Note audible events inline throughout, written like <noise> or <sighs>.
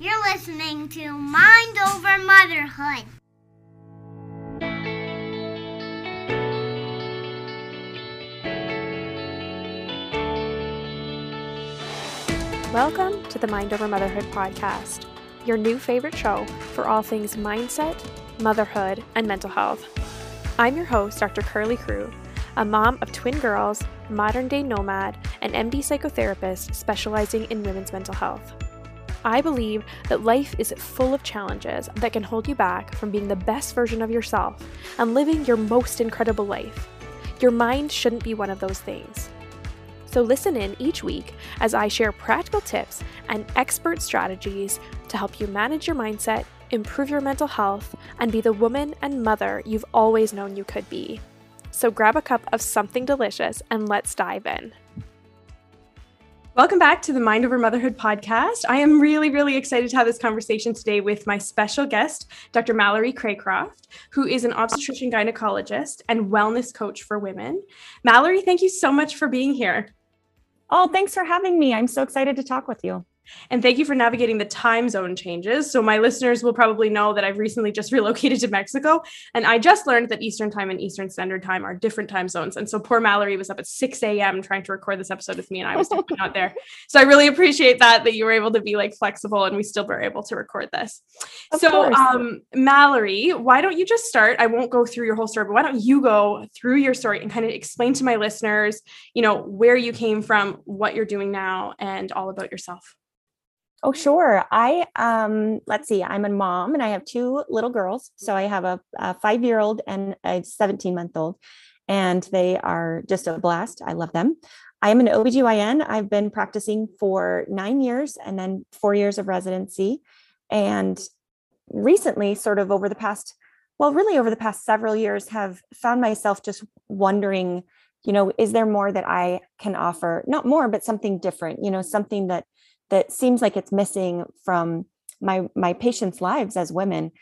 You're listening to Mind Over Motherhood. Welcome to the Mind Over Motherhood podcast, your new favorite show for all things mindset, motherhood, and mental health. I'm your host, Dr. Curly Crew, a mom of twin girls, modern day nomad, and MD psychotherapist specializing in women's mental health. I believe that life is full of challenges that can hold you back from being the best version of yourself and living your most incredible life. Your mind shouldn't be one of those things. So, listen in each week as I share practical tips and expert strategies to help you manage your mindset, improve your mental health, and be the woman and mother you've always known you could be. So, grab a cup of something delicious and let's dive in. Welcome back to the Mind Over Motherhood podcast. I am really, really excited to have this conversation today with my special guest, Dr. Mallorie Cracroft, who is an obstetrician gynecologist and wellness coach for women. Mallorie, thank you so much for being here. Oh, thanks for having me. I'm so excited to talk with you. And thank you for navigating the time zone changes. So, my listeners will probably know that I've recently just <laughs> relocated to Mexico. And I just learned that Eastern time and Eastern Standard Time are different time zones. And so, poor Mallorie was up at 6 a.m. trying to record this episode with me, and I was definitely not there. <laughs> So, I really appreciate that, that you were able to be like flexible and we still were able to record this. Of so, um, Mallorie, why don't you just start? I won't go through your whole story, but why don't you go through your story and kind of explain to my listeners, you know, where you came from, what you're doing now, and all about yourself? Oh, sure. I um let's see, I'm a mom and I have two little girls. So I have a, a five-year-old and a 17-month-old, and they are just a blast. I love them. I am an OBGYN. I've been practicing for nine years and then four years of residency. And recently, sort of over the past, well, really over the past several years, have found myself just wondering, you know, is there more that I can offer? Not more, but something different, you know, something that that seems like it's missing from my my patients' lives as women.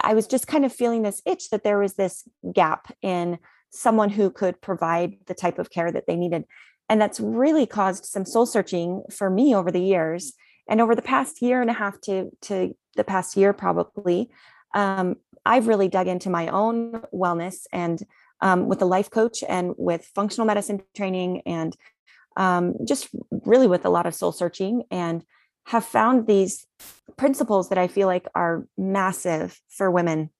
I was just kind of feeling this itch that there was this gap in someone who could provide the type of care that they needed. And that's really caused some soul searching for me over the years. And over the past year and a half to, to the past year, probably, um, I've really dug into my own wellness and um, with a life coach and with functional medicine training and um, just really with a lot of soul searching and have found these principles that I feel like are massive for women.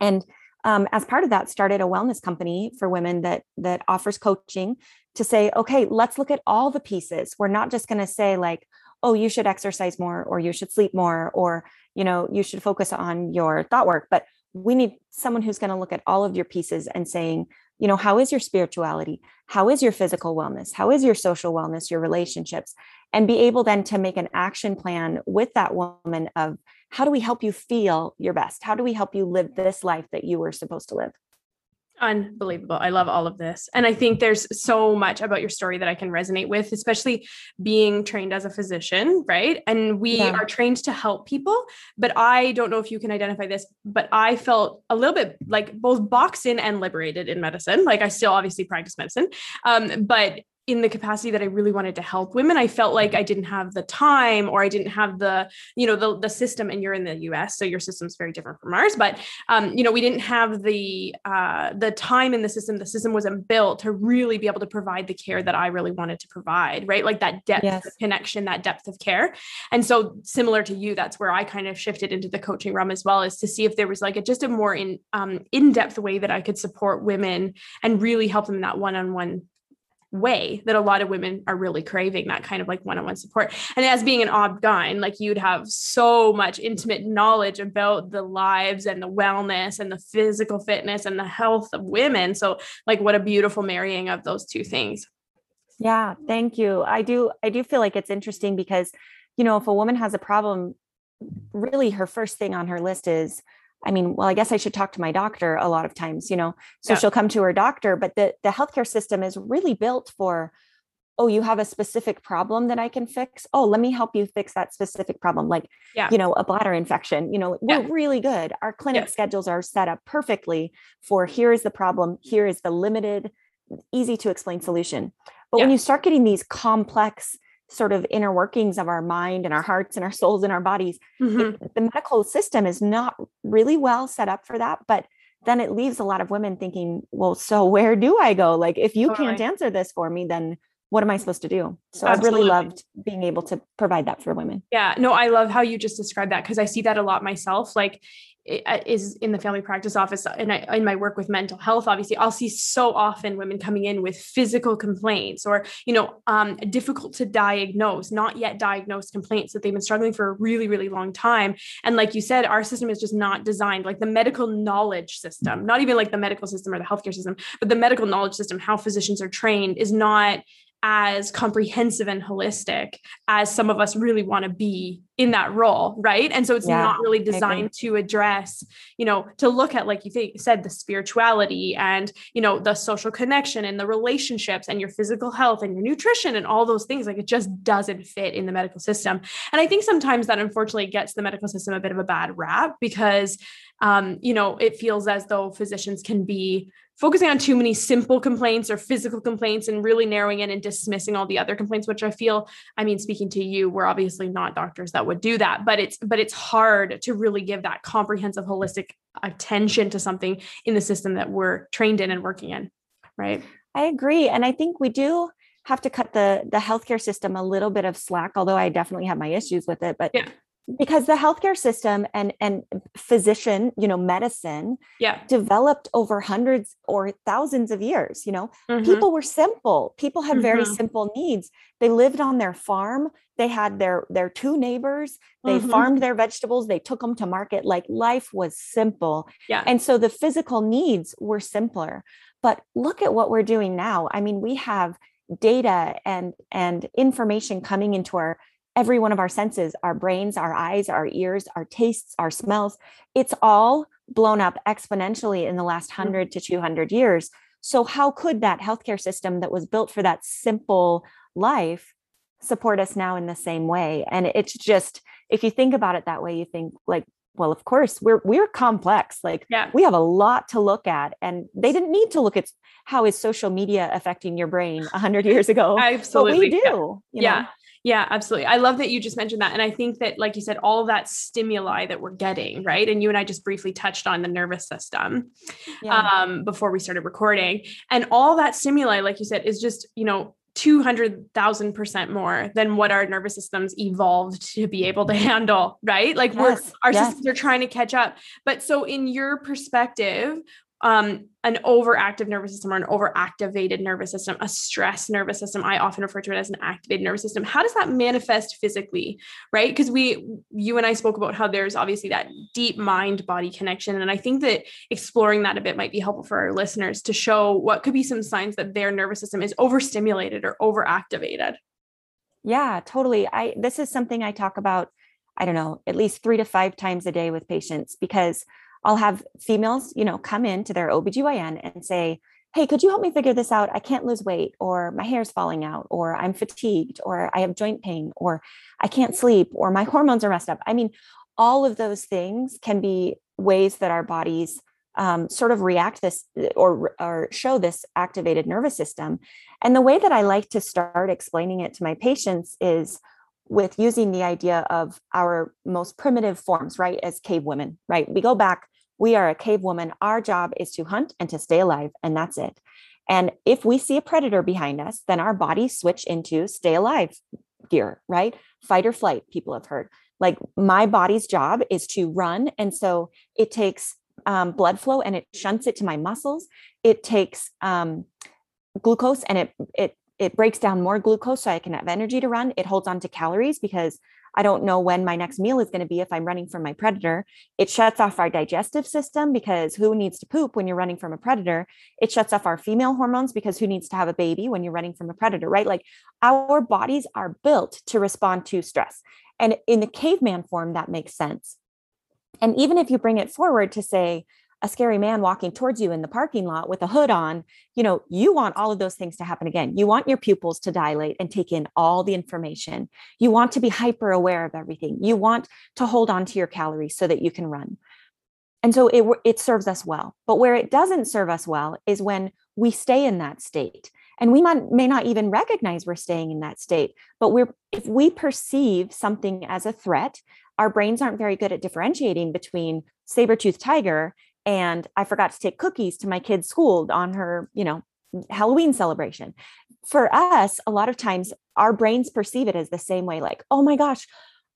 And um, as part of that, started a wellness company for women that that offers coaching to say, okay, let's look at all the pieces. We're not just going to say like, oh, you should exercise more, or you should sleep more, or you know, you should focus on your thought work. But we need someone who's going to look at all of your pieces and saying, you know how is your spirituality? How is your physical wellness? How is your social wellness your relationships? And be able then to make an action plan with that woman of how do we help you feel your best? How do we help you live this life that you were supposed to live Unbelievable. I love all of this. And I think there's so much about your story that I can resonate with, especially being trained as a physician, right? And we yeah. are trained to help people, but I don't know if you can identify this, but I felt a little bit like both boxed in and liberated in medicine. Like I still obviously practice medicine. Um, but in the capacity that I really wanted to help women, I felt like I didn't have the time or I didn't have the, you know, the, the system and you're in the US, so your system's very different from ours, but, um, you know, we didn't have the, uh, the time in the system, the system wasn't built to really be able to provide the care that I really wanted to provide, right? Like that depth yes. of connection, that depth of care. And so similar to you, that's where I kind of shifted into the coaching realm as well, is to see if there was like a, just a more in, um, in-depth way that I could support women and really help them in that one-on-one way that a lot of women are really craving that kind of like one-on-one support. And as being an ob-gyn like you'd have so much intimate knowledge about the lives and the wellness and the physical fitness and the health of women. So like what a beautiful marrying of those two things. Yeah thank you. I do i do feel like it's interesting because you know if a woman has a problem really her first thing on her list is I mean, well, I guess I should talk to my doctor a lot of times, you know. So yeah. she'll come to her doctor, but the the healthcare system is really built for oh, you have a specific problem that I can fix. Oh, let me help you fix that specific problem. Like, yeah. you know, a bladder infection. You know, we're yeah. really good. Our clinic schedules are set up perfectly for here is the problem, here is the limited, easy to explain solution. But when you start getting these complex sort of inner workings of our mind and our hearts and our souls and our bodies. Mhm. It- the medical system is not really well set up for that, but then it leaves a lot of women thinking, well, so where do I go? Like, if you can't answer this for me, then what am I supposed to do? So I've really loved being able to provide that for women. Yeah, no, I love how you just described that because I see that a lot myself. Like, is in the family practice office and I, in my work with mental health, obviously, I'll see so often women coming in with physical complaints or, you know, um, difficult to diagnose, not yet diagnosed complaints that they've been struggling for a really, really long time. And like you said, our system is just not designed like the medical knowledge system, not even like the medical system or the healthcare system, but the medical knowledge system, how physicians are trained is not as comprehensive and holistic as some of us really want to be in that role right? And so it's Yeah, not really designed to address you know to look at like you think, said the spirituality and you know the social connection and the relationships and your physical health and your nutrition and all those things. Like it just doesn't fit in the medical system. And i think sometimes that unfortunately gets the medical system a bit of a bad rap because um, you know it feels as though physicians can be focusing on too many simple complaints or physical complaints and really narrowing in and dismissing all the other complaints which i feel i mean speaking to you we're obviously not doctors that would do that but it's but it's hard to really give that comprehensive holistic attention to something in the system that we're trained in and working in right I agree. And I think we do have to cut the the healthcare system a little bit of slack, although I definitely have my issues with it. But Yeah. Because the healthcare system and and physician, you know, medicine yeah. developed over hundreds or thousands of years, you know, Mhm. people were simple. People had very Mhm. simple needs. They lived on their farm. They had their their two neighbors. They Mhm. farmed their vegetables. They took them to market. Like life was simple. Yeah. And so the physical needs were simpler. But look at what we're doing now. I mean we have data and and information coming into our every one of our senses our brains our eyes our ears our tastes our smells it's all blown up exponentially in the last mm. 100 to 200 years. So how could that healthcare system that was built for that simple life support us now in the same way? And it's just if you think about it that way you think like well of course we're we're complex. Like yeah. we have a lot to look at and they didn't need to look at how is social media affecting your brain 100 years ago absolutely but we do yeah. you yeah. know? Yeah absolutely i love that you just mentioned that and i think that like you said all that stimuli that we're getting right and you and i just briefly touched on the nervous system yeah. um, before we started recording. And all that stimuli, like you said, is just, you know, 200,000% more than what our nervous systems evolved to be able to handle, right? Like we're, our yes. systems are trying to catch up. But so in your perspective, um, an overactive nervous system or an overactivated nervous system, a stress nervous system. I often refer to it as an activated nervous system. How does that manifest physically? Right. Because we, you and I spoke about how there's obviously that deep mind body connection. And I think that exploring that a bit might be helpful for our listeners to show what could be some signs that their nervous system is overstimulated or overactivated. Yeah, totally. I this is something I talk about, I don't know, at least 3 to 5 times a day with patients because I'll have females, you know, come in to their OBGYN and say, "Hey, could you help me figure this out? I can't lose weight or my hair's falling out or I'm fatigued or I have joint pain or I can't sleep or my <laughs> hormones are messed up." I mean, all of those things can be ways that our bodies um, sort of react this or or show this activated nervous system and the way that I like to start explaining it to my patients is with using the idea of our most primitive forms, right? As cave women, right? We go back, we are a cave woman. Our job is to hunt and to stay alive, and that's it. And if we see a predator behind us, then our bodies switch into stay alive gear, right? Fight or flight, people have heard. Like my body's job is to run. And so it takes um, blood flow and it shunts it to my muscles. It takes um, glucose and it it it breaks down more glucose so I can have energy to run. It holds on to calories because I don't know when my next meal is going to be if I'm running from my predator. It shuts off our digestive system because who needs to poop when you're running from a predator? It shuts off our female hormones because who needs to have a baby when you're running from a predator, right? Like our bodies are built to respond to stress. And in the caveman form, that makes sense. And even if you bring it forward to say, a scary man walking towards you in the parking lot with a hood on, you know, you want all of those things to happen again. You want your pupils to dilate and take in all the information. You want to be hyper aware of everything. You want to hold on to your calories so that you can run. And so it, it serves us well. But where it doesn't serve us well is when we stay in that state. and we might, may not even recognize we're staying in that state but we're if we perceive something as a threat our brains aren't very good at differentiating between saber-toothed tiger and i forgot to take cookies to my kid's school on her you know halloween celebration for us a lot of times our brains perceive it as the same way like oh my gosh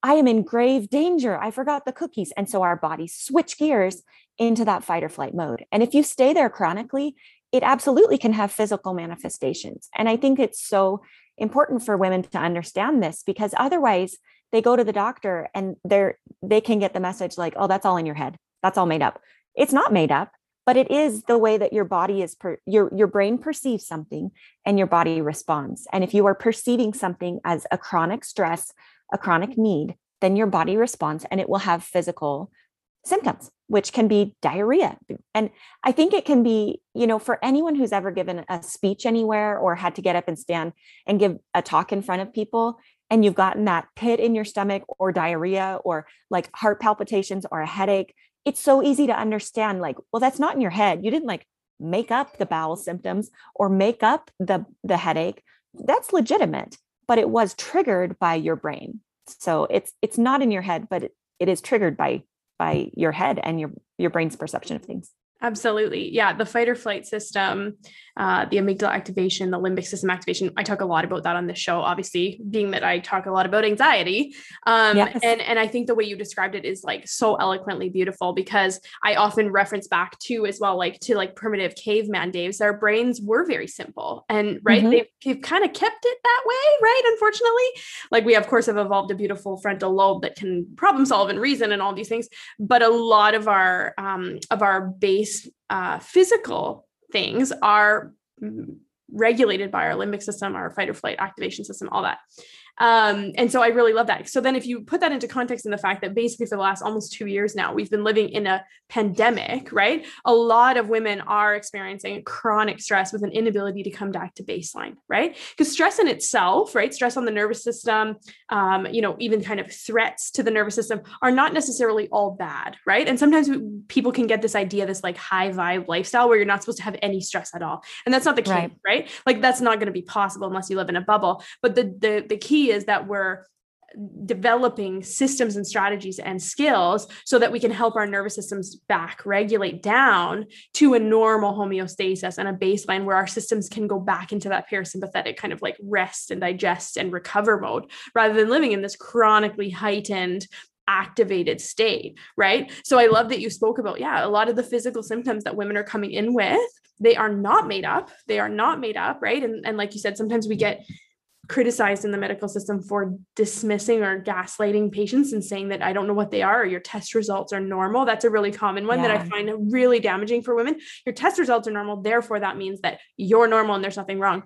i am in grave danger i forgot the cookies and so our bodies switch gears into that fight or flight mode and if you stay there chronically it absolutely can have physical manifestations. And I think it's so important for women to understand this because otherwise they go to the doctor and they're they can get the message like, oh, that's all in your head. That's all made up. It's not made up, but it is the way that your body is per, your your brain perceives something and your body responds. And if you are perceiving something as a chronic stress, a chronic need, then your body responds and it will have physical symptoms which can be diarrhea and i think it can be you know for anyone who's ever given a speech anywhere or had to get up and stand and give a talk in front of people and you've gotten that pit in your stomach or diarrhea or like heart palpitations or a headache it's so easy to understand like well that's not in your head. You didn't like make up the bowel symptoms or make up the the headache. That's legitimate but it was triggered by your brain. So it's it's not in your head but it, it is triggered by by your head and your your brain's perception of things Absolutely. Yeah. The fight or flight system, uh, the amygdala activation, the limbic system activation. I talk a lot about that on this show, obviously, being that I talk a lot about anxiety. Um, yes. and, and I think the way you described it is like so eloquently beautiful because I often reference back to as well, like to like primitive caveman days, their brains were very simple and right. Mm-hmm. They've, they've kind of kept it that way, right? Unfortunately, like we, of course, have evolved a beautiful frontal lobe that can problem solve and reason and all these things. But a lot of our, um, of our base these uh, physical things are regulated by our limbic system, our fight or flight activation system, all that. Um, and so I really love that. So then, if you put that into context in the fact that basically for the last almost two years now, we've been living in a pandemic, right? A lot of women are experiencing chronic stress with an inability to come back to baseline, right? Because stress in itself, right? Stress on the nervous system, um, you know, even kind of threats to the nervous system are not necessarily all bad, right? And sometimes we, people can get this idea, this like high vibe lifestyle where you're not supposed to have any stress at all. And that's not the case, right? right? Like that's not going to be possible unless you live in a bubble. But the, the, the key is that we're developing systems and strategies and skills so that we can help our nervous systems back regulate down to a normal homeostasis and a baseline where our systems can go back into that parasympathetic kind of like rest and digest and recover mode rather than living in this chronically heightened activated state right? So i love that you spoke about yeah a lot of the physical symptoms that women are coming in with they are not made up they are not made up right? And, and like you said sometimes we get criticized in the medical system for dismissing or gaslighting patients and saying that I don't know what they are or your test results are normal. That's a really common one yeah. that I find really damaging for women. Your test results are normal, therefore that means that you're normal and there's nothing wrong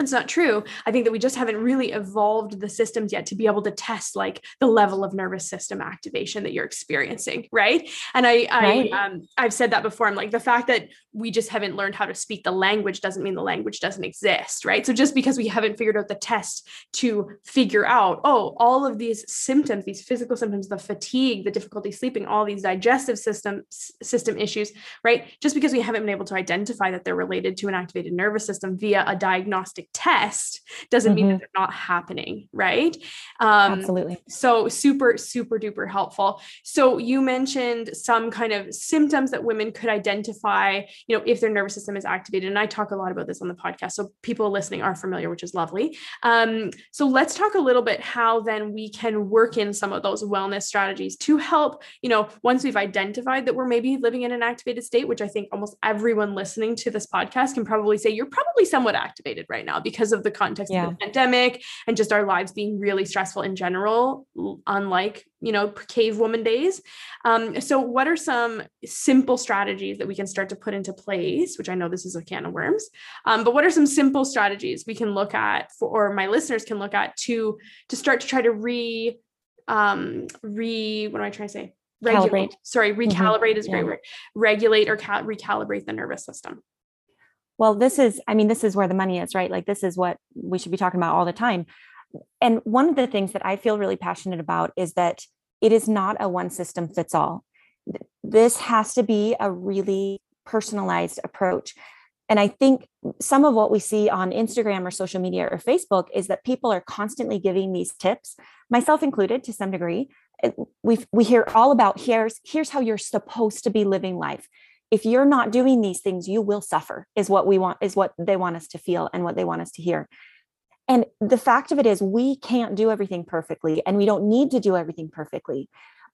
it's not true. I think that we just haven't really evolved the systems yet to be able to test like the level of nervous system activation that you're experiencing, right? And I, right. I, um, I've said that before. I'm like the fact that we just haven't learned how to speak the language doesn't mean the language doesn't exist, right? So just because we haven't figured out the test to figure out, oh, all of these symptoms, these physical symptoms, the fatigue, the difficulty sleeping, all these digestive system system issues, right? Just because we haven't been able to identify that they're related to an activated nervous system via a diagnostic diagnostic test doesn't mm-hmm. mean that mm-hmm. they're not happening, right? Um, Absolutely. So super, super duper helpful. So you mentioned some kind of symptoms that women could identify, you know, if their nervous system is activated. And I talk a lot about this on the podcast, so people listening are familiar, which is lovely. Um, so let's talk a little bit how then we can work in some of those wellness strategies to help, you know, once we've identified that we're maybe living in an activated state, which I think almost everyone listening to this podcast can probably say you're probably somewhat activated right now because of the context yeah. of the pandemic and just our lives being really stressful in general, unlike, you know, cave woman days. Um, so, what are some simple strategies that we can start to put into place? Which I know this is a can of worms, um, but what are some simple strategies we can look at for, or my listeners can look at to to start to try to re um re what am i trying to say regulate Calibrate. sorry mm-hmm. recalibrate mm-hmm. is a great yeah. word regulate or cal- recalibrate the nervous system well this is i mean this is where the money is right like this is what we should be talking about all the time and one of the things that i feel really passionate about is that it is not a one system fits all this has to be a really personalized approach and I think some of what we see on Instagram or social media or Facebook is that people are constantly giving these tips, myself included to some degree. We we hear all about here's here's how you're supposed to be living life. If you're not doing these things, you will suffer. Is what we want is what they want us to feel and what they want us to hear. And the fact of it is we can't do everything perfectly and we don't need to do everything perfectly.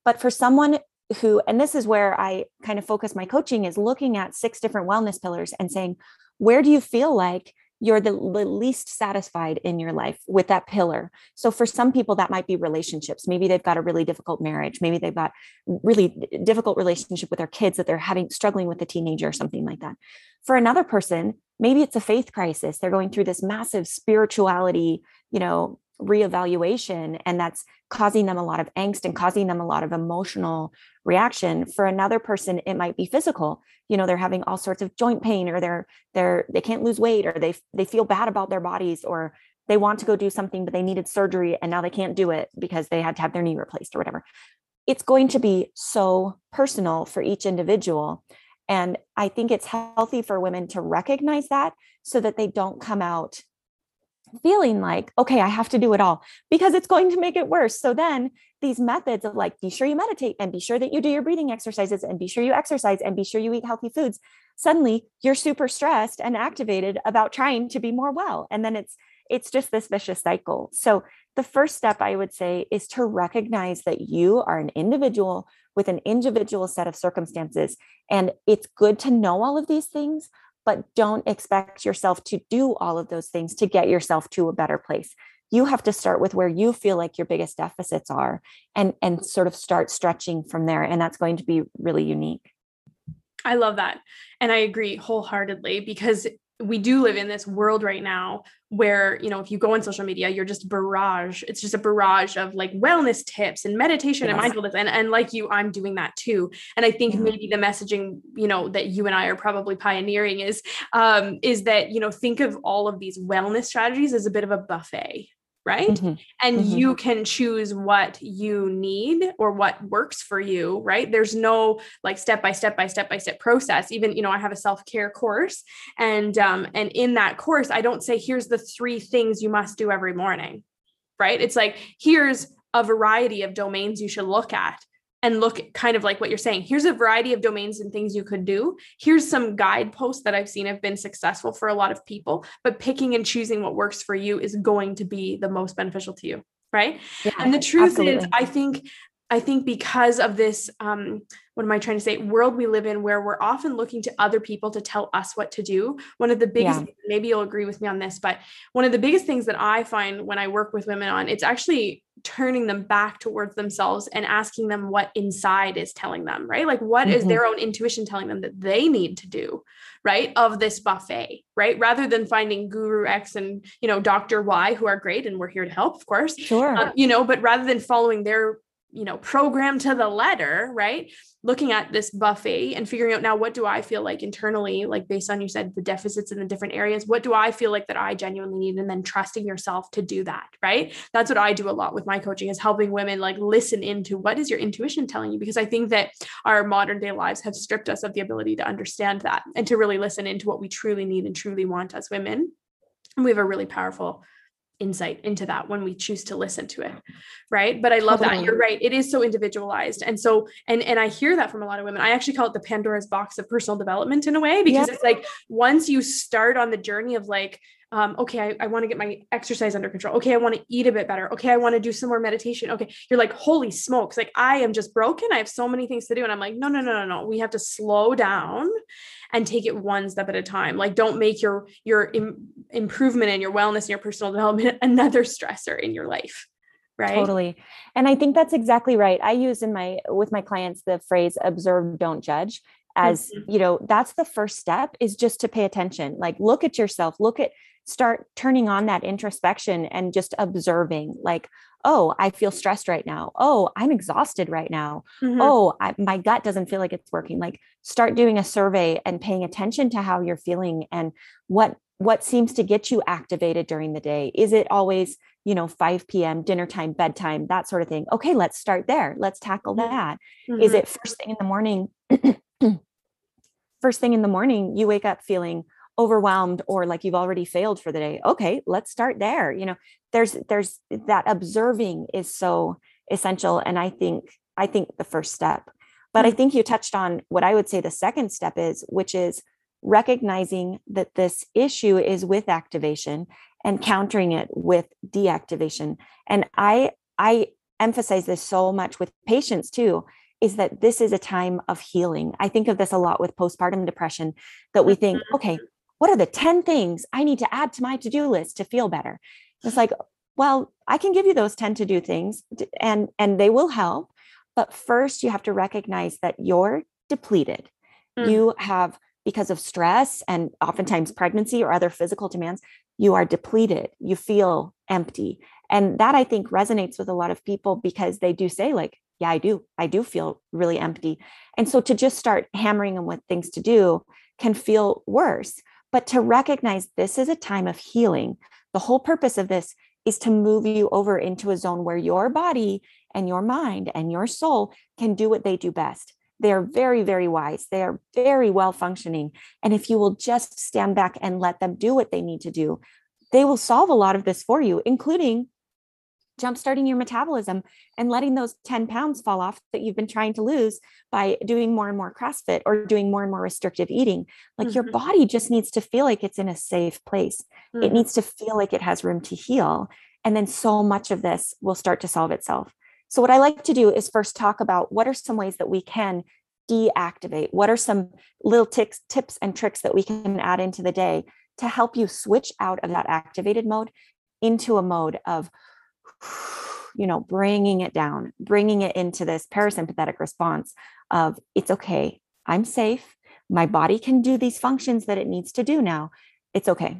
But for someone who and this is where i kind of focus my coaching is looking at six different wellness pillars and saying where do you feel like you're the, the, least satisfied in your life with that pillar. So for some people that might be relationships. Maybe they've got a really difficult marriage. Maybe they've got really difficult relationship with their kids that they're having struggling with a teenager or something like that. For another person maybe it's a faith crisis. They're going through this massive spirituality you know reevaluation and that's causing them a lot of angst and causing them a lot of emotional reaction. For another person it might be physical. You know they're having all sorts of joint pain or they're they're they can't lose weight or they they feel bad about their bodies or they want to go do something but they needed surgery and now they can't do it because they had to have their knee replaced or whatever. It's going to be so personal for each individual and i think it's healthy for women to recognize that so that they don't come out feeling like, okay, I have to do it all because it's going to make it worse. So then these methods of like, be sure you meditate and be sure that you do your breathing exercises and be sure you exercise and be sure you eat healthy foods. Suddenly you're super stressed and activated about trying to be more well. And then it's, it's just this vicious cycle. So the first step I would say is to recognize that you are an individual with an individual set of circumstances. And it's good to know all of these things, but don't expect yourself to do all of those things to get yourself to a better place. You have to start with where you feel like your biggest deficits are and and sort of start stretching from there and that's going to be really unique. I love that and i agree wholeheartedly because we do live in this world right now where you know if you go on social media you're just barrage it's just a barrage of like wellness tips and meditation yes. and mindfulness and, and like you i'm doing that too and i think mm-hmm. maybe the messaging you know that you and i are probably pioneering is um is that you know think of all of these wellness strategies as a bit of a buffet right mm-hmm. and mm-hmm. you can choose what you need or what works for you right there's no like step by step by step by step process even you know i have a self-care course and um and in that course i don't say here's the three things you must do every morning right it's like here's a variety of domains you should look at and look kind of like what you're saying. Here's a variety of domains and things you could do. Here's some guideposts that I've seen have been successful for a lot of people, but picking and choosing what works for you is going to be the most beneficial to you. Right. Yeah, and the truth absolutely. is, I think I think because of this, um, what am I trying to say? World we live in where we're often looking to other people to tell us what to do. One of the biggest, yeah. maybe you'll agree with me on this, but one of the biggest things that I find when I work with women on, it's actually turning them back towards themselves and asking them what inside is telling them, right? Like what mm-hmm. is their own intuition telling them that they need to do, right? Of this buffet, right? Rather than finding Guru X and, you know, Dr. Y, who are great and we're here to help, of course. Sure. Um, you know, but rather than following their you know program to the letter right? Looking at this buffet and figuring out now what do i feel like internally like based on you said the deficits in the different areas what do i feel like that i genuinely need? And then trusting yourself to do that right? That's what i do a lot with my coaching is helping women like listen into what is your intuition telling you? Because i think that our modern day lives have stripped us of the ability to understand that and to really listen into what we truly need and truly want as women. And we have a really powerful insight into that when we choose to listen to it right but i love totally. that you're right it is so individualized and so and and i hear that from a lot of women i actually call it the pandora's box of personal development in a way because yeah. it's like once you start on the journey of like um, okay, I, I want to get my exercise under control. Okay, I want to eat a bit better. Okay, I want to do some more meditation. Okay, you're like, holy smokes, like I am just broken. I have so many things to do. And I'm like, no, no, no, no, no. We have to slow down and take it one step at a time. Like, don't make your your Im- improvement and your wellness and your personal development <laughs> another stressor in your life. Right. Totally. And I think that's exactly right. I use in my with my clients the phrase observe, don't judge as mm-hmm. you know that's the first step is just to pay attention like look at yourself look at start turning on that introspection and just observing like oh i feel stressed right now oh i'm exhausted right now mm-hmm. oh I, my gut doesn't feel like it's working like start doing a survey and paying attention to how you're feeling and what what seems to get you activated during the day is it always you know 5 p.m dinner time bedtime that sort of thing okay let's start there let's tackle mm-hmm. that. Mm-hmm. Is it first thing in the morning <clears throat> first thing in the morning you wake up feeling overwhelmed or like you've already failed for the day okay let's start there you know there's there's that observing is so essential and i think i think the first step but i mm. think you touched on what i would say the second step is which is recognizing that this issue is with activation and countering it with deactivation and i i emphasize this so much with patients too is that this is a time of healing i think of this a lot with postpartum depression that we think mm-hmm. okay what are the 10 things i need to add to my to-do list to feel better it's like well i can give you those 10 to do things and and they will help but first you have to recognize that you're depleted mm. you have because of stress and oftentimes pregnancy or other physical demands, you are depleted, you feel empty. And that I think resonates with a lot of people because they do say, like, yeah, I do. I do feel really empty. And so to just start hammering them with things to do can feel worse. But to recognize this is a time of healing, the whole purpose of this is to move you over into a zone where your body and your mind and your soul can do what they do best they are very, very wise. They are very well functioning. And if you will just stand back and let them do what they need to do, they will solve a lot of this for you, including jumpstarting your metabolism and letting those 10 pounds fall off that you've been trying to lose by doing more and more CrossFit or doing more and more restrictive eating. Like mm-hmm. your body just needs to feel like it's in a safe place. Mm-hmm. It needs to feel like it has room to heal. And then so much of this will start to solve itself. So, what I like to do is first talk about what are some ways that we can deactivate? What are some little tips, tips and tricks that we can add into the day to help you switch out of that activated mode into a mode of, <sighs> you know, bringing it down, bringing it into this parasympathetic response of it's okay, I'm safe, my body can do these functions that it needs to do now. It's okay.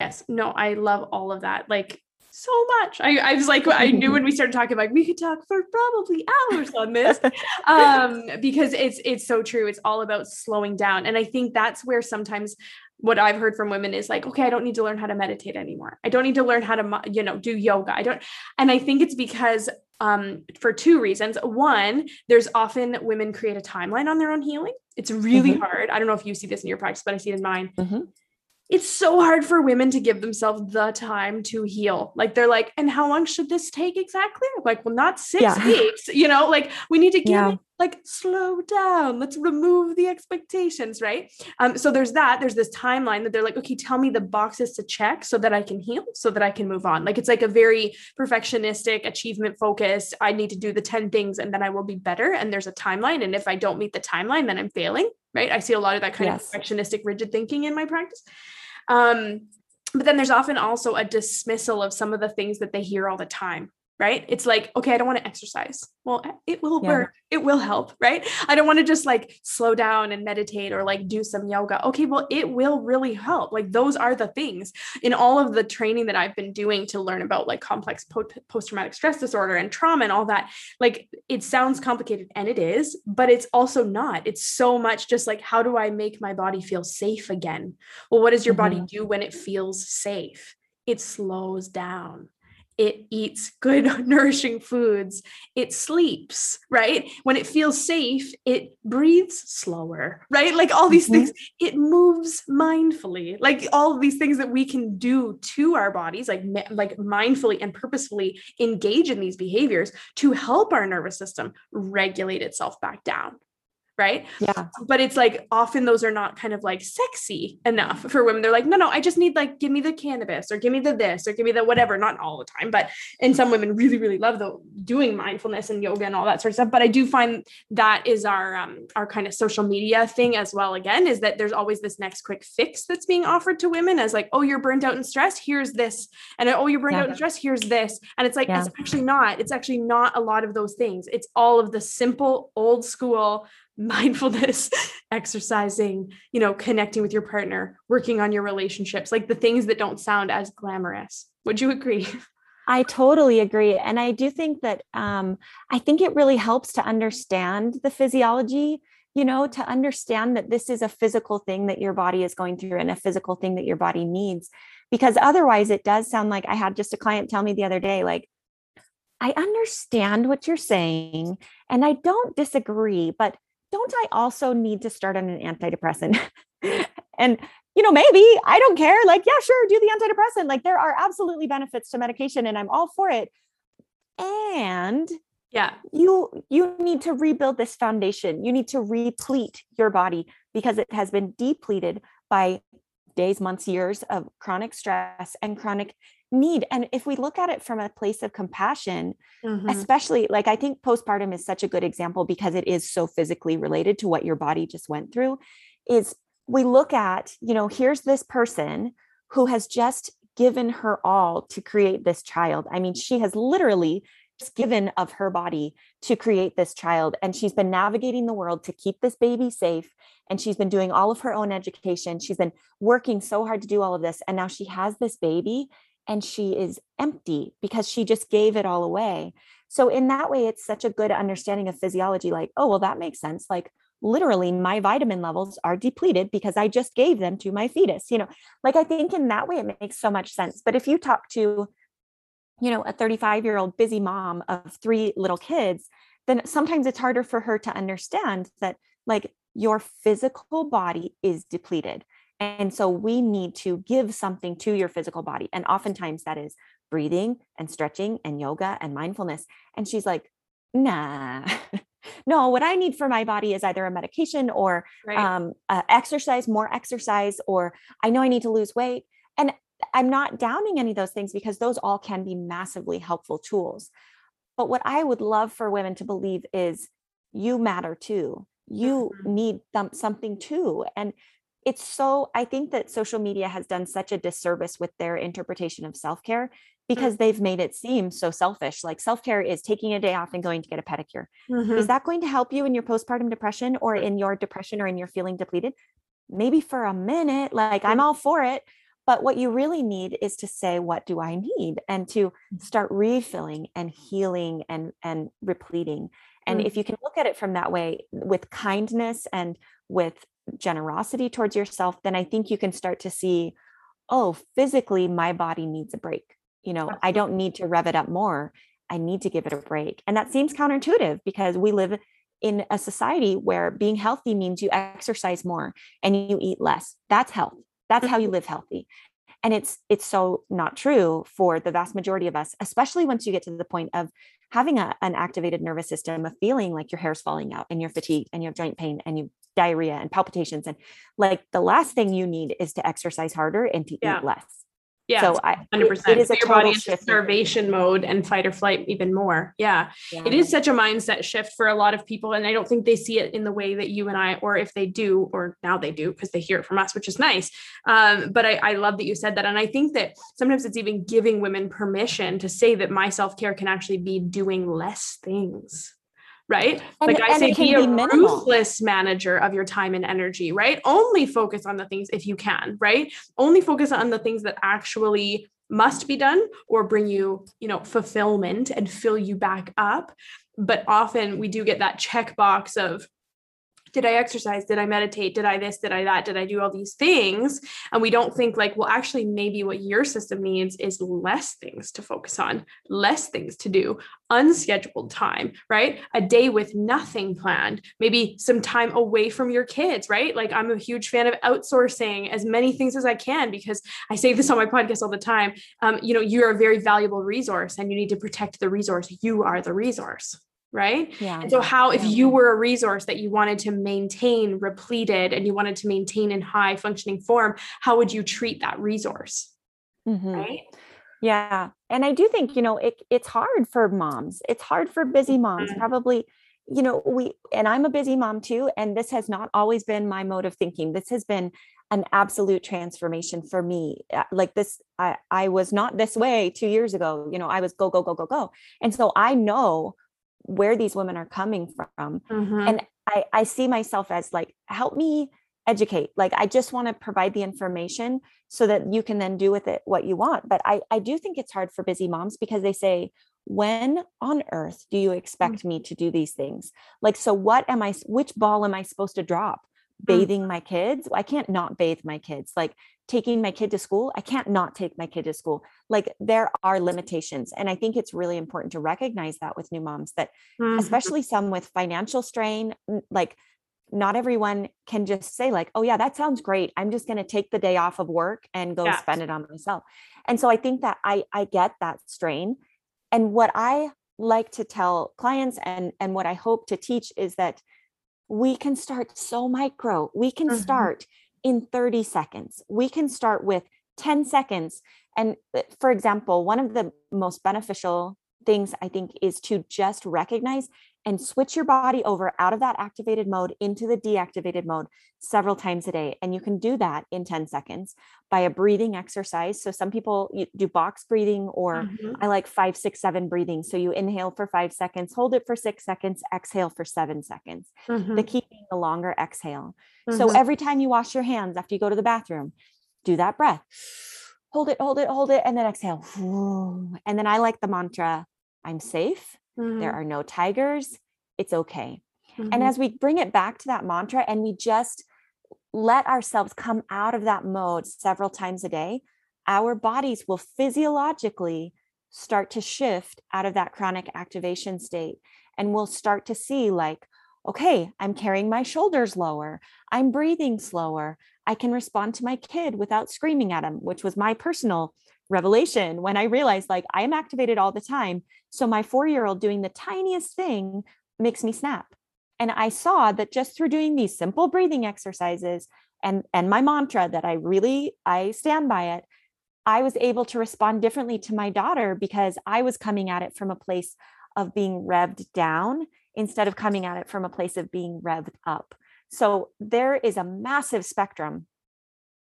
Yes, no, I love all of that. Like so much. I, I was like, I knew when we started talking, like we could talk for probably hours on this, <laughs> um, because it's it's so true. It's all about slowing down, and I think that's where sometimes what I've heard from women is like, okay, I don't need to learn how to meditate anymore. I don't need to learn how to, you know, do yoga. I don't, and I think it's because um, for two reasons. One, there's often women create a timeline on their own healing. It's really mm-hmm. hard. I don't know if you see this in your practice, but I see it in mine. Mm-hmm it's so hard for women to give themselves the time to heal. Like they're like, and how long should this take exactly? Like, well, not six yeah. weeks, you know, like we need to get yeah. Like slow down. Let's remove the expectations, right? Um, so there's that. There's this timeline that they're like, okay, tell me the boxes to check so that I can heal, so that I can move on. Like it's like a very perfectionistic, achievement focused. I need to do the 10 things and then I will be better. And there's a timeline. And if I don't meet the timeline, then I'm failing right? I see a lot of that kind yes. of perfectionistic, rigid thinking in my practice. Um, but then there's often also a dismissal of some of the things that they hear all the time right? It's like, okay, I don't want to exercise. Well, it will yeah. work. It will help, right? I don't want to just like slow down and meditate or like do some yoga. Okay, well, it will really help. Like those are the things in all of the training that I've been doing to learn about like complex post traumatic stress disorder and trauma and all that. Like it sounds complicated and it is, but it's also not. It's so much just like how do I make my body feel safe again? Well, what does your mm-hmm. body do when it feels safe? It slows down it eats good <laughs> nourishing foods. It sleeps right? When it feels safe it breathes slower right? Like all these mm-hmm. things it moves mindfully. Like all these things that we can do to our bodies like like mindfully and purposefully engage in these behaviors to help our nervous system regulate itself back down right? Yeah. But it's like often those are not kind of like sexy enough for women. They're like no no i just need like give me the cannabis or give me the this or give me the whatever. Not all the time but and some women really really love the doing mindfulness and yoga and all that sort of stuff. But i do find that is our um our kind of social media thing as well again is that there's always this next quick fix that's being offered to women as like oh you're burnt out and stressed here's this. And oh you're burnt yeah. out and stressed here's this. And it's like yeah. it's actually not it's actually not a lot of those things. It's all of the simple old school mindfulness, <laughs> exercising, you know, connecting with your partner, working on your relationships, like the things that don't sound as glamorous. Would you agree? <laughs> I totally agree. And I do think that um, I think it really helps to understand the physiology, you know, to understand that this is a physical thing that your body is going through and a physical thing that your body needs. Because otherwise, it does sound like I had just a client tell me the other day, like, I understand what you're saying and I don't disagree, but don't I also need to start on an antidepressant? <laughs> and you know, maybe I don't care. Like, yeah, sure, do the antidepressant. Like, there are absolutely benefits to medication, and I'm all for it. And yeah, you you need to rebuild this foundation. You need to replete your body because it has been depleted by days, months, years of chronic stress and chronic need. And if we look at it from a place of compassion, mm-hmm. especially like I think postpartum is such a good example because it is so physically related to what your body just went through, is we look at, you know, here's this person who has just given her all to create this child. I mean, she has literally just given of her body to create this child. And she's been navigating the world to keep this baby safe. And she's been doing all of her own education. She's been working so hard to do all of this. And now she has this baby and she is empty because she just gave it all away. So, in that way, it's such a good understanding of physiology like, oh, well, that makes sense. Like, literally my vitamin levels are depleted because I just gave them to my fetus. You know, like I think in that way it makes so much sense. But if you talk to, you know, a 35 year old busy mom of three little kids, then sometimes it's harder for her to understand that like your physical body is depleted. And so we need to give something to your physical body. And oftentimes that is breathing and stretching and yoga and mindfulness. And she's like, nah, <laughs> no, what I need for my body is either a medication or right. um, uh, exercise, more exercise, or I know I need to lose weight. And I'm not downing any of those things because those all can be massively helpful tools. But what I would love for women to believe is you matter too. You mm-hmm. need th- something too. And it's so, I think that social media has done such a disservice with their interpretation of self care because mm-hmm. they've made it seem so selfish. Like self care is taking a day off and going to get a pedicure. Mm-hmm. Is that going to help you in your postpartum depression or in your depression or in your feeling depleted? Maybe for a minute, like I'm all for it. But what you really need is to say, what do I need? And to mm. start refilling and healing and, and repleting. And if you can look at it from that way with kindness and with generosity towards yourself, then I think you can start to see, oh, physically, my body needs a break you know i don't need to rev it up more i need to give it a break. And that seems counterintuitive because we live in a society where being healthy means you exercise more and you eat less. That's health. That's how you mm-hmm. live healthy. And it's it's so not true for the vast majority of us especially once you get to the point of having a, an activated nervous system of feeling like your hair's falling out and you're fatigued and you have joint pain and you diarrhea and palpitations and like the last thing you need is to exercise harder and to yeah. eat less yeah. So I, 100%. It, it is a your body into starvation mode and fight or flight even more. Yeah. yeah. It is such a mindset shift for a lot of people. And I don't think they see it in the way that you and I, or if they do, or now they do, because they hear it from us, which is nice. Um, but I, I love that you said that. And I think that sometimes it's even giving women permission to say that my self care can actually be doing less things right? And, like I say, be a be ruthless manager of your time and energy, right? Only focus on the things if you can, right? Only focus on the things that actually must be done or bring you, you know, fulfillment and fill you back up. But often we do get that checkbox of did I exercise? Did I meditate? Did I this? Did I that? Did I do all these things? And we don't think like, well, actually, maybe what your system needs is less things to focus on, less things to do, unscheduled time, right? A day with nothing planned, maybe some time away from your kids, right? Like I'm a huge fan of outsourcing as many things as I can because I say this on my podcast all the time. Um, you know, you're a very valuable resource and you need to protect the resource. You are the resource right? Yeah. And so how if you were a resource that you wanted to maintain repleted and you wanted to maintain in high functioning form, how would you treat that resource? Mm-hmm. Right? Yeah. And I do think, you know, it it's hard for moms. It's hard for busy moms. Mm-hmm. Probably you know, we and I'm a busy mom too and this has not always been my mode of thinking. This has been an absolute transformation for me uh, like this I, I was not this way two years ago you know i was go go go go go and so i know where these women are coming from mm-hmm. and I, I see myself as like help me educate like i just want to provide the information so that you can then do with it what you want but i i do think it's hard for busy moms because they say when on earth do you expect mm-hmm. me to do these things like so what am i which ball am i supposed to drop. Bathing mm-hmm. my kids i can't not bathe my kids like taking my kid to school i can't not take my kid to school like there are limitations and i think it's really important to recognize that with new moms that mm-hmm. especially some with financial strain like not everyone can just say like oh yeah that sounds great i'm just going to take the day off of work and go yeah. spend it on myself and so i think that i i get that strain and what i like to tell clients and and what i hope to teach is that we can start so micro we can mm-hmm. start in 30 seconds we can start with 10 seconds and uh, for example one of the most beneficial things i think is to just recognize and switch your body over out of that activated mode into the deactivated mode several times a day. And you can do that in 10 seconds by a breathing exercise. So some people do box breathing, or mm-hmm. I like five, six, seven breathing. So you inhale for five seconds, hold it for six seconds, exhale for seven seconds. Mm-hmm. The key being the longer exhale. Mm-hmm. So every time you wash your hands after you go to the bathroom, do that breath. Hold it, hold it, hold it, and then exhale. And then I like the mantra I'm safe Mm-hmm. There are no tigers. It's okay. Mm-hmm. And as we bring it back to that mantra and we just let ourselves come out of that mode several times a day, our bodies will physiologically start to shift out of that chronic activation state. And we'll start to see, like, okay, I'm carrying my shoulders lower. I'm breathing slower. I can respond to my kid without screaming at him, which was my personal revelation when I realized like I am activated all the time. So my four year old doing the tiniest thing makes me snap. And I saw that just through doing these simple breathing exercises and, and my mantra that I really I stand by it, I was able to respond differently to my daughter because I was coming at it from a place of being revved down instead of coming at it from a place of being revved up. So there is a massive spectrum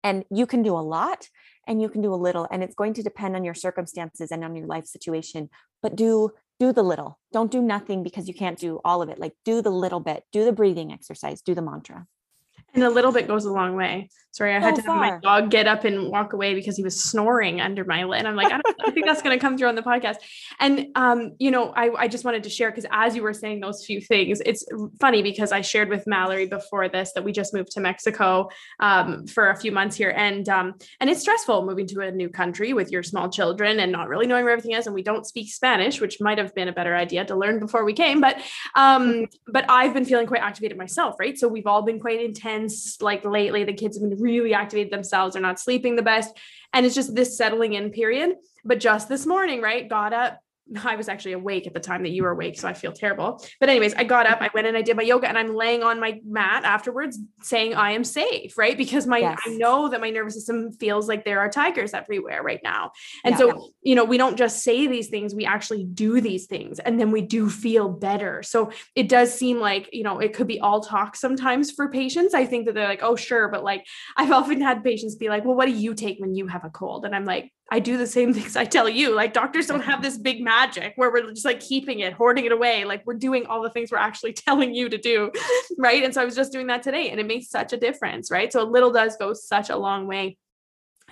and you can do a lot and you can do a little and it's going to depend on your circumstances and on your life situation but do do the little. Don't do nothing because you can't do all of it. Like do the little bit. Do the breathing exercise. Do the mantra and a little bit goes a long way. Sorry, I had to have my dog get up and walk away because he was snoring under my lid. I'm like, I, I think that's going to come through on the podcast. And, um, you know, I, I just wanted to share because as you were saying those few things, it's funny because I shared with Mallorie before this that we just moved to Mexico um, for a few months here, and um, and it's stressful moving to a new country with your small children and not really knowing where everything is, and we don't speak Spanish, which might have been a better idea to learn before we came. But um, <laughs> but I've been feeling quite activated myself, right? So we've all been quite intense like lately the kids have been really activated themselves. They're not sleeping the best. And it's just this settling in period. But just this morning right got up I was actually awake at the time that you were awake, so I feel terrible. But anyways, I got up, I went and I did my yoga, and I'm laying on my mat afterwards, saying I am safe, right? Because my yes. I know that my nervous system feels like there are tigers everywhere right now, and yeah. so you know we don't just say these things, we actually do these things, and then we do feel better. So it does seem like you know it could be all talk sometimes for patients. I think that they're like, oh sure, but like I've <laughs> often had patients be like, well, what do you take when you have a cold? And I'm like, I do the same <laughs> things I tell you. Like doctors don't have this big magic where we're just like keeping it, hoarding it away. Like we're doing all the things we're actually <laughs> telling you to do. Right. And so I was just doing that today and it makes such a difference. Right. So a little does go such a long way.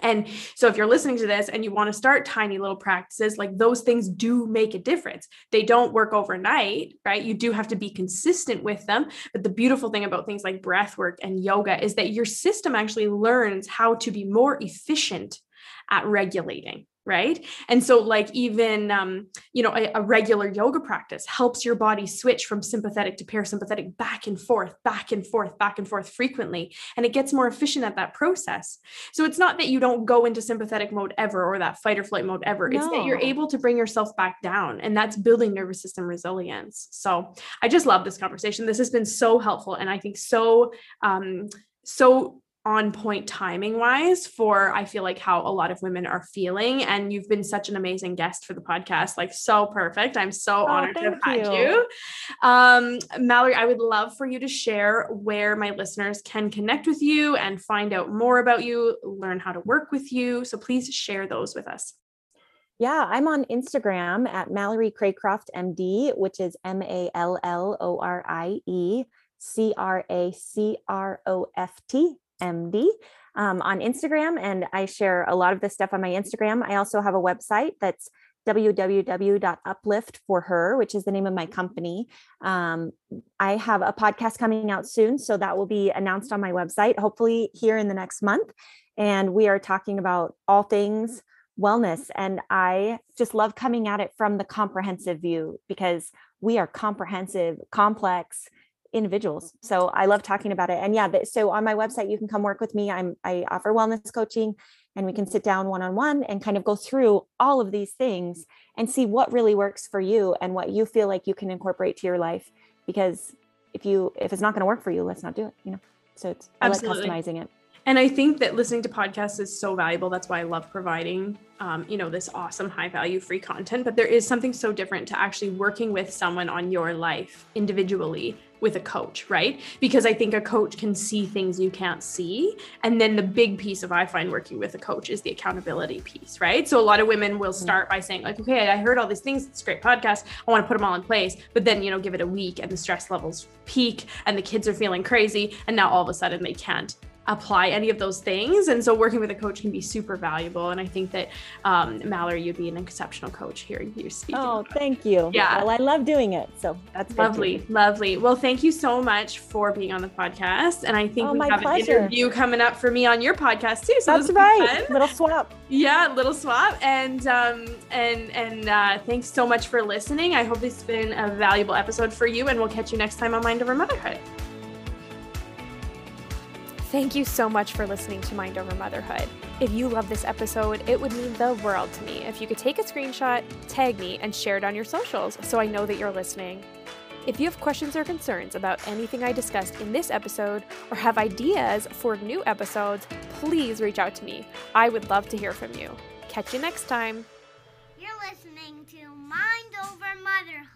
And so, if you're listening to this and you want to start tiny little practices, like those things do make a difference. They don't work overnight, right? You do have to be consistent with them. But the beautiful thing about things like breath work and yoga is that your system actually learns how to be more efficient at regulating right? And so like even um, you know a, a, regular yoga practice helps your body switch from sympathetic to parasympathetic back and forth back and forth back and forth frequently and it gets more efficient at that process. So it's not that you don't go into sympathetic mode ever or that fight or flight mode ever. No. it's that you're able to bring yourself back down and that's building nervous system resilience. So i just love this conversation. This has been so helpful and i think so um so on point timing wise for I feel like how a lot of women are feeling. And you've been such an amazing guest for the podcast, like so perfect. I'm so oh, honored to have had you. Um, Mallorie, I would love for you to share where my listeners can connect with you and find out more about you, learn how to work with you. So please share those with us. Yeah, I'm on Instagram at Mallorie Cracroft MD, which is M A L L O R I E C R A C R O F T MD um, on Instagram, and I share a lot of this stuff on my Instagram. I also have a website that's www.upliftforher, which is the name of my company. Um, I have a podcast coming out soon, so that will be announced on my website, hopefully here in the next month. And we are talking about all things wellness. And I just love coming at it from the comprehensive view because we are comprehensive, complex, individuals. So I love talking about it. And yeah, so on my website, you can come work with me. I'm I offer wellness coaching and we can sit down one on one and kind of go through all of these things and see what really works for you and what you feel like you can incorporate to your life. Because if you if it's not going to work for you, let's not do it. You know. So it's I like customizing it. And I think that listening to podcasts is so valuable. That's why I love providing, um, you know, this awesome high value free content. But there is something so different to actually working with someone on your life individually with a coach, right? Because I think a coach can see things you can't see. And then the big piece of I find working with a coach is the accountability piece, right? So a lot of women will mm. start by saying, like, okay, I heard all these things. It's a great podcast. I want to put them all in place. But then, you know, give it a week and the stress levels peak and the kids are feeling crazy. And now all of a sudden they can't apply any of those things. And so working with a coach can be super valuable. And I think that um, Mallorie, you'd be an exceptional coach hearing you speak. Oh, thank you. Yeah. Well, I love doing it. So that's lovely. Lovely. Well, thank you so much for being on the podcast. And I think oh, we have pleasure. an interview coming up for me on your podcast too. So that's right. Little swap. Yeah, little swap. And um, and and uh, thanks so much for listening. I hope this has been a valuable episode for you. And we'll catch you next time on Mind Over Motherhood. Thank you so much for listening to Mind Over Motherhood. If you love this episode, it would mean the world to me if you could take a screenshot, tag me, and share it on your socials so I know that you're listening. If you have questions or concerns about anything I discussed in this episode or have ideas for new episodes, please reach out to me. I would love to hear from you. Catch you next time. You're listening to Mind Over Motherhood.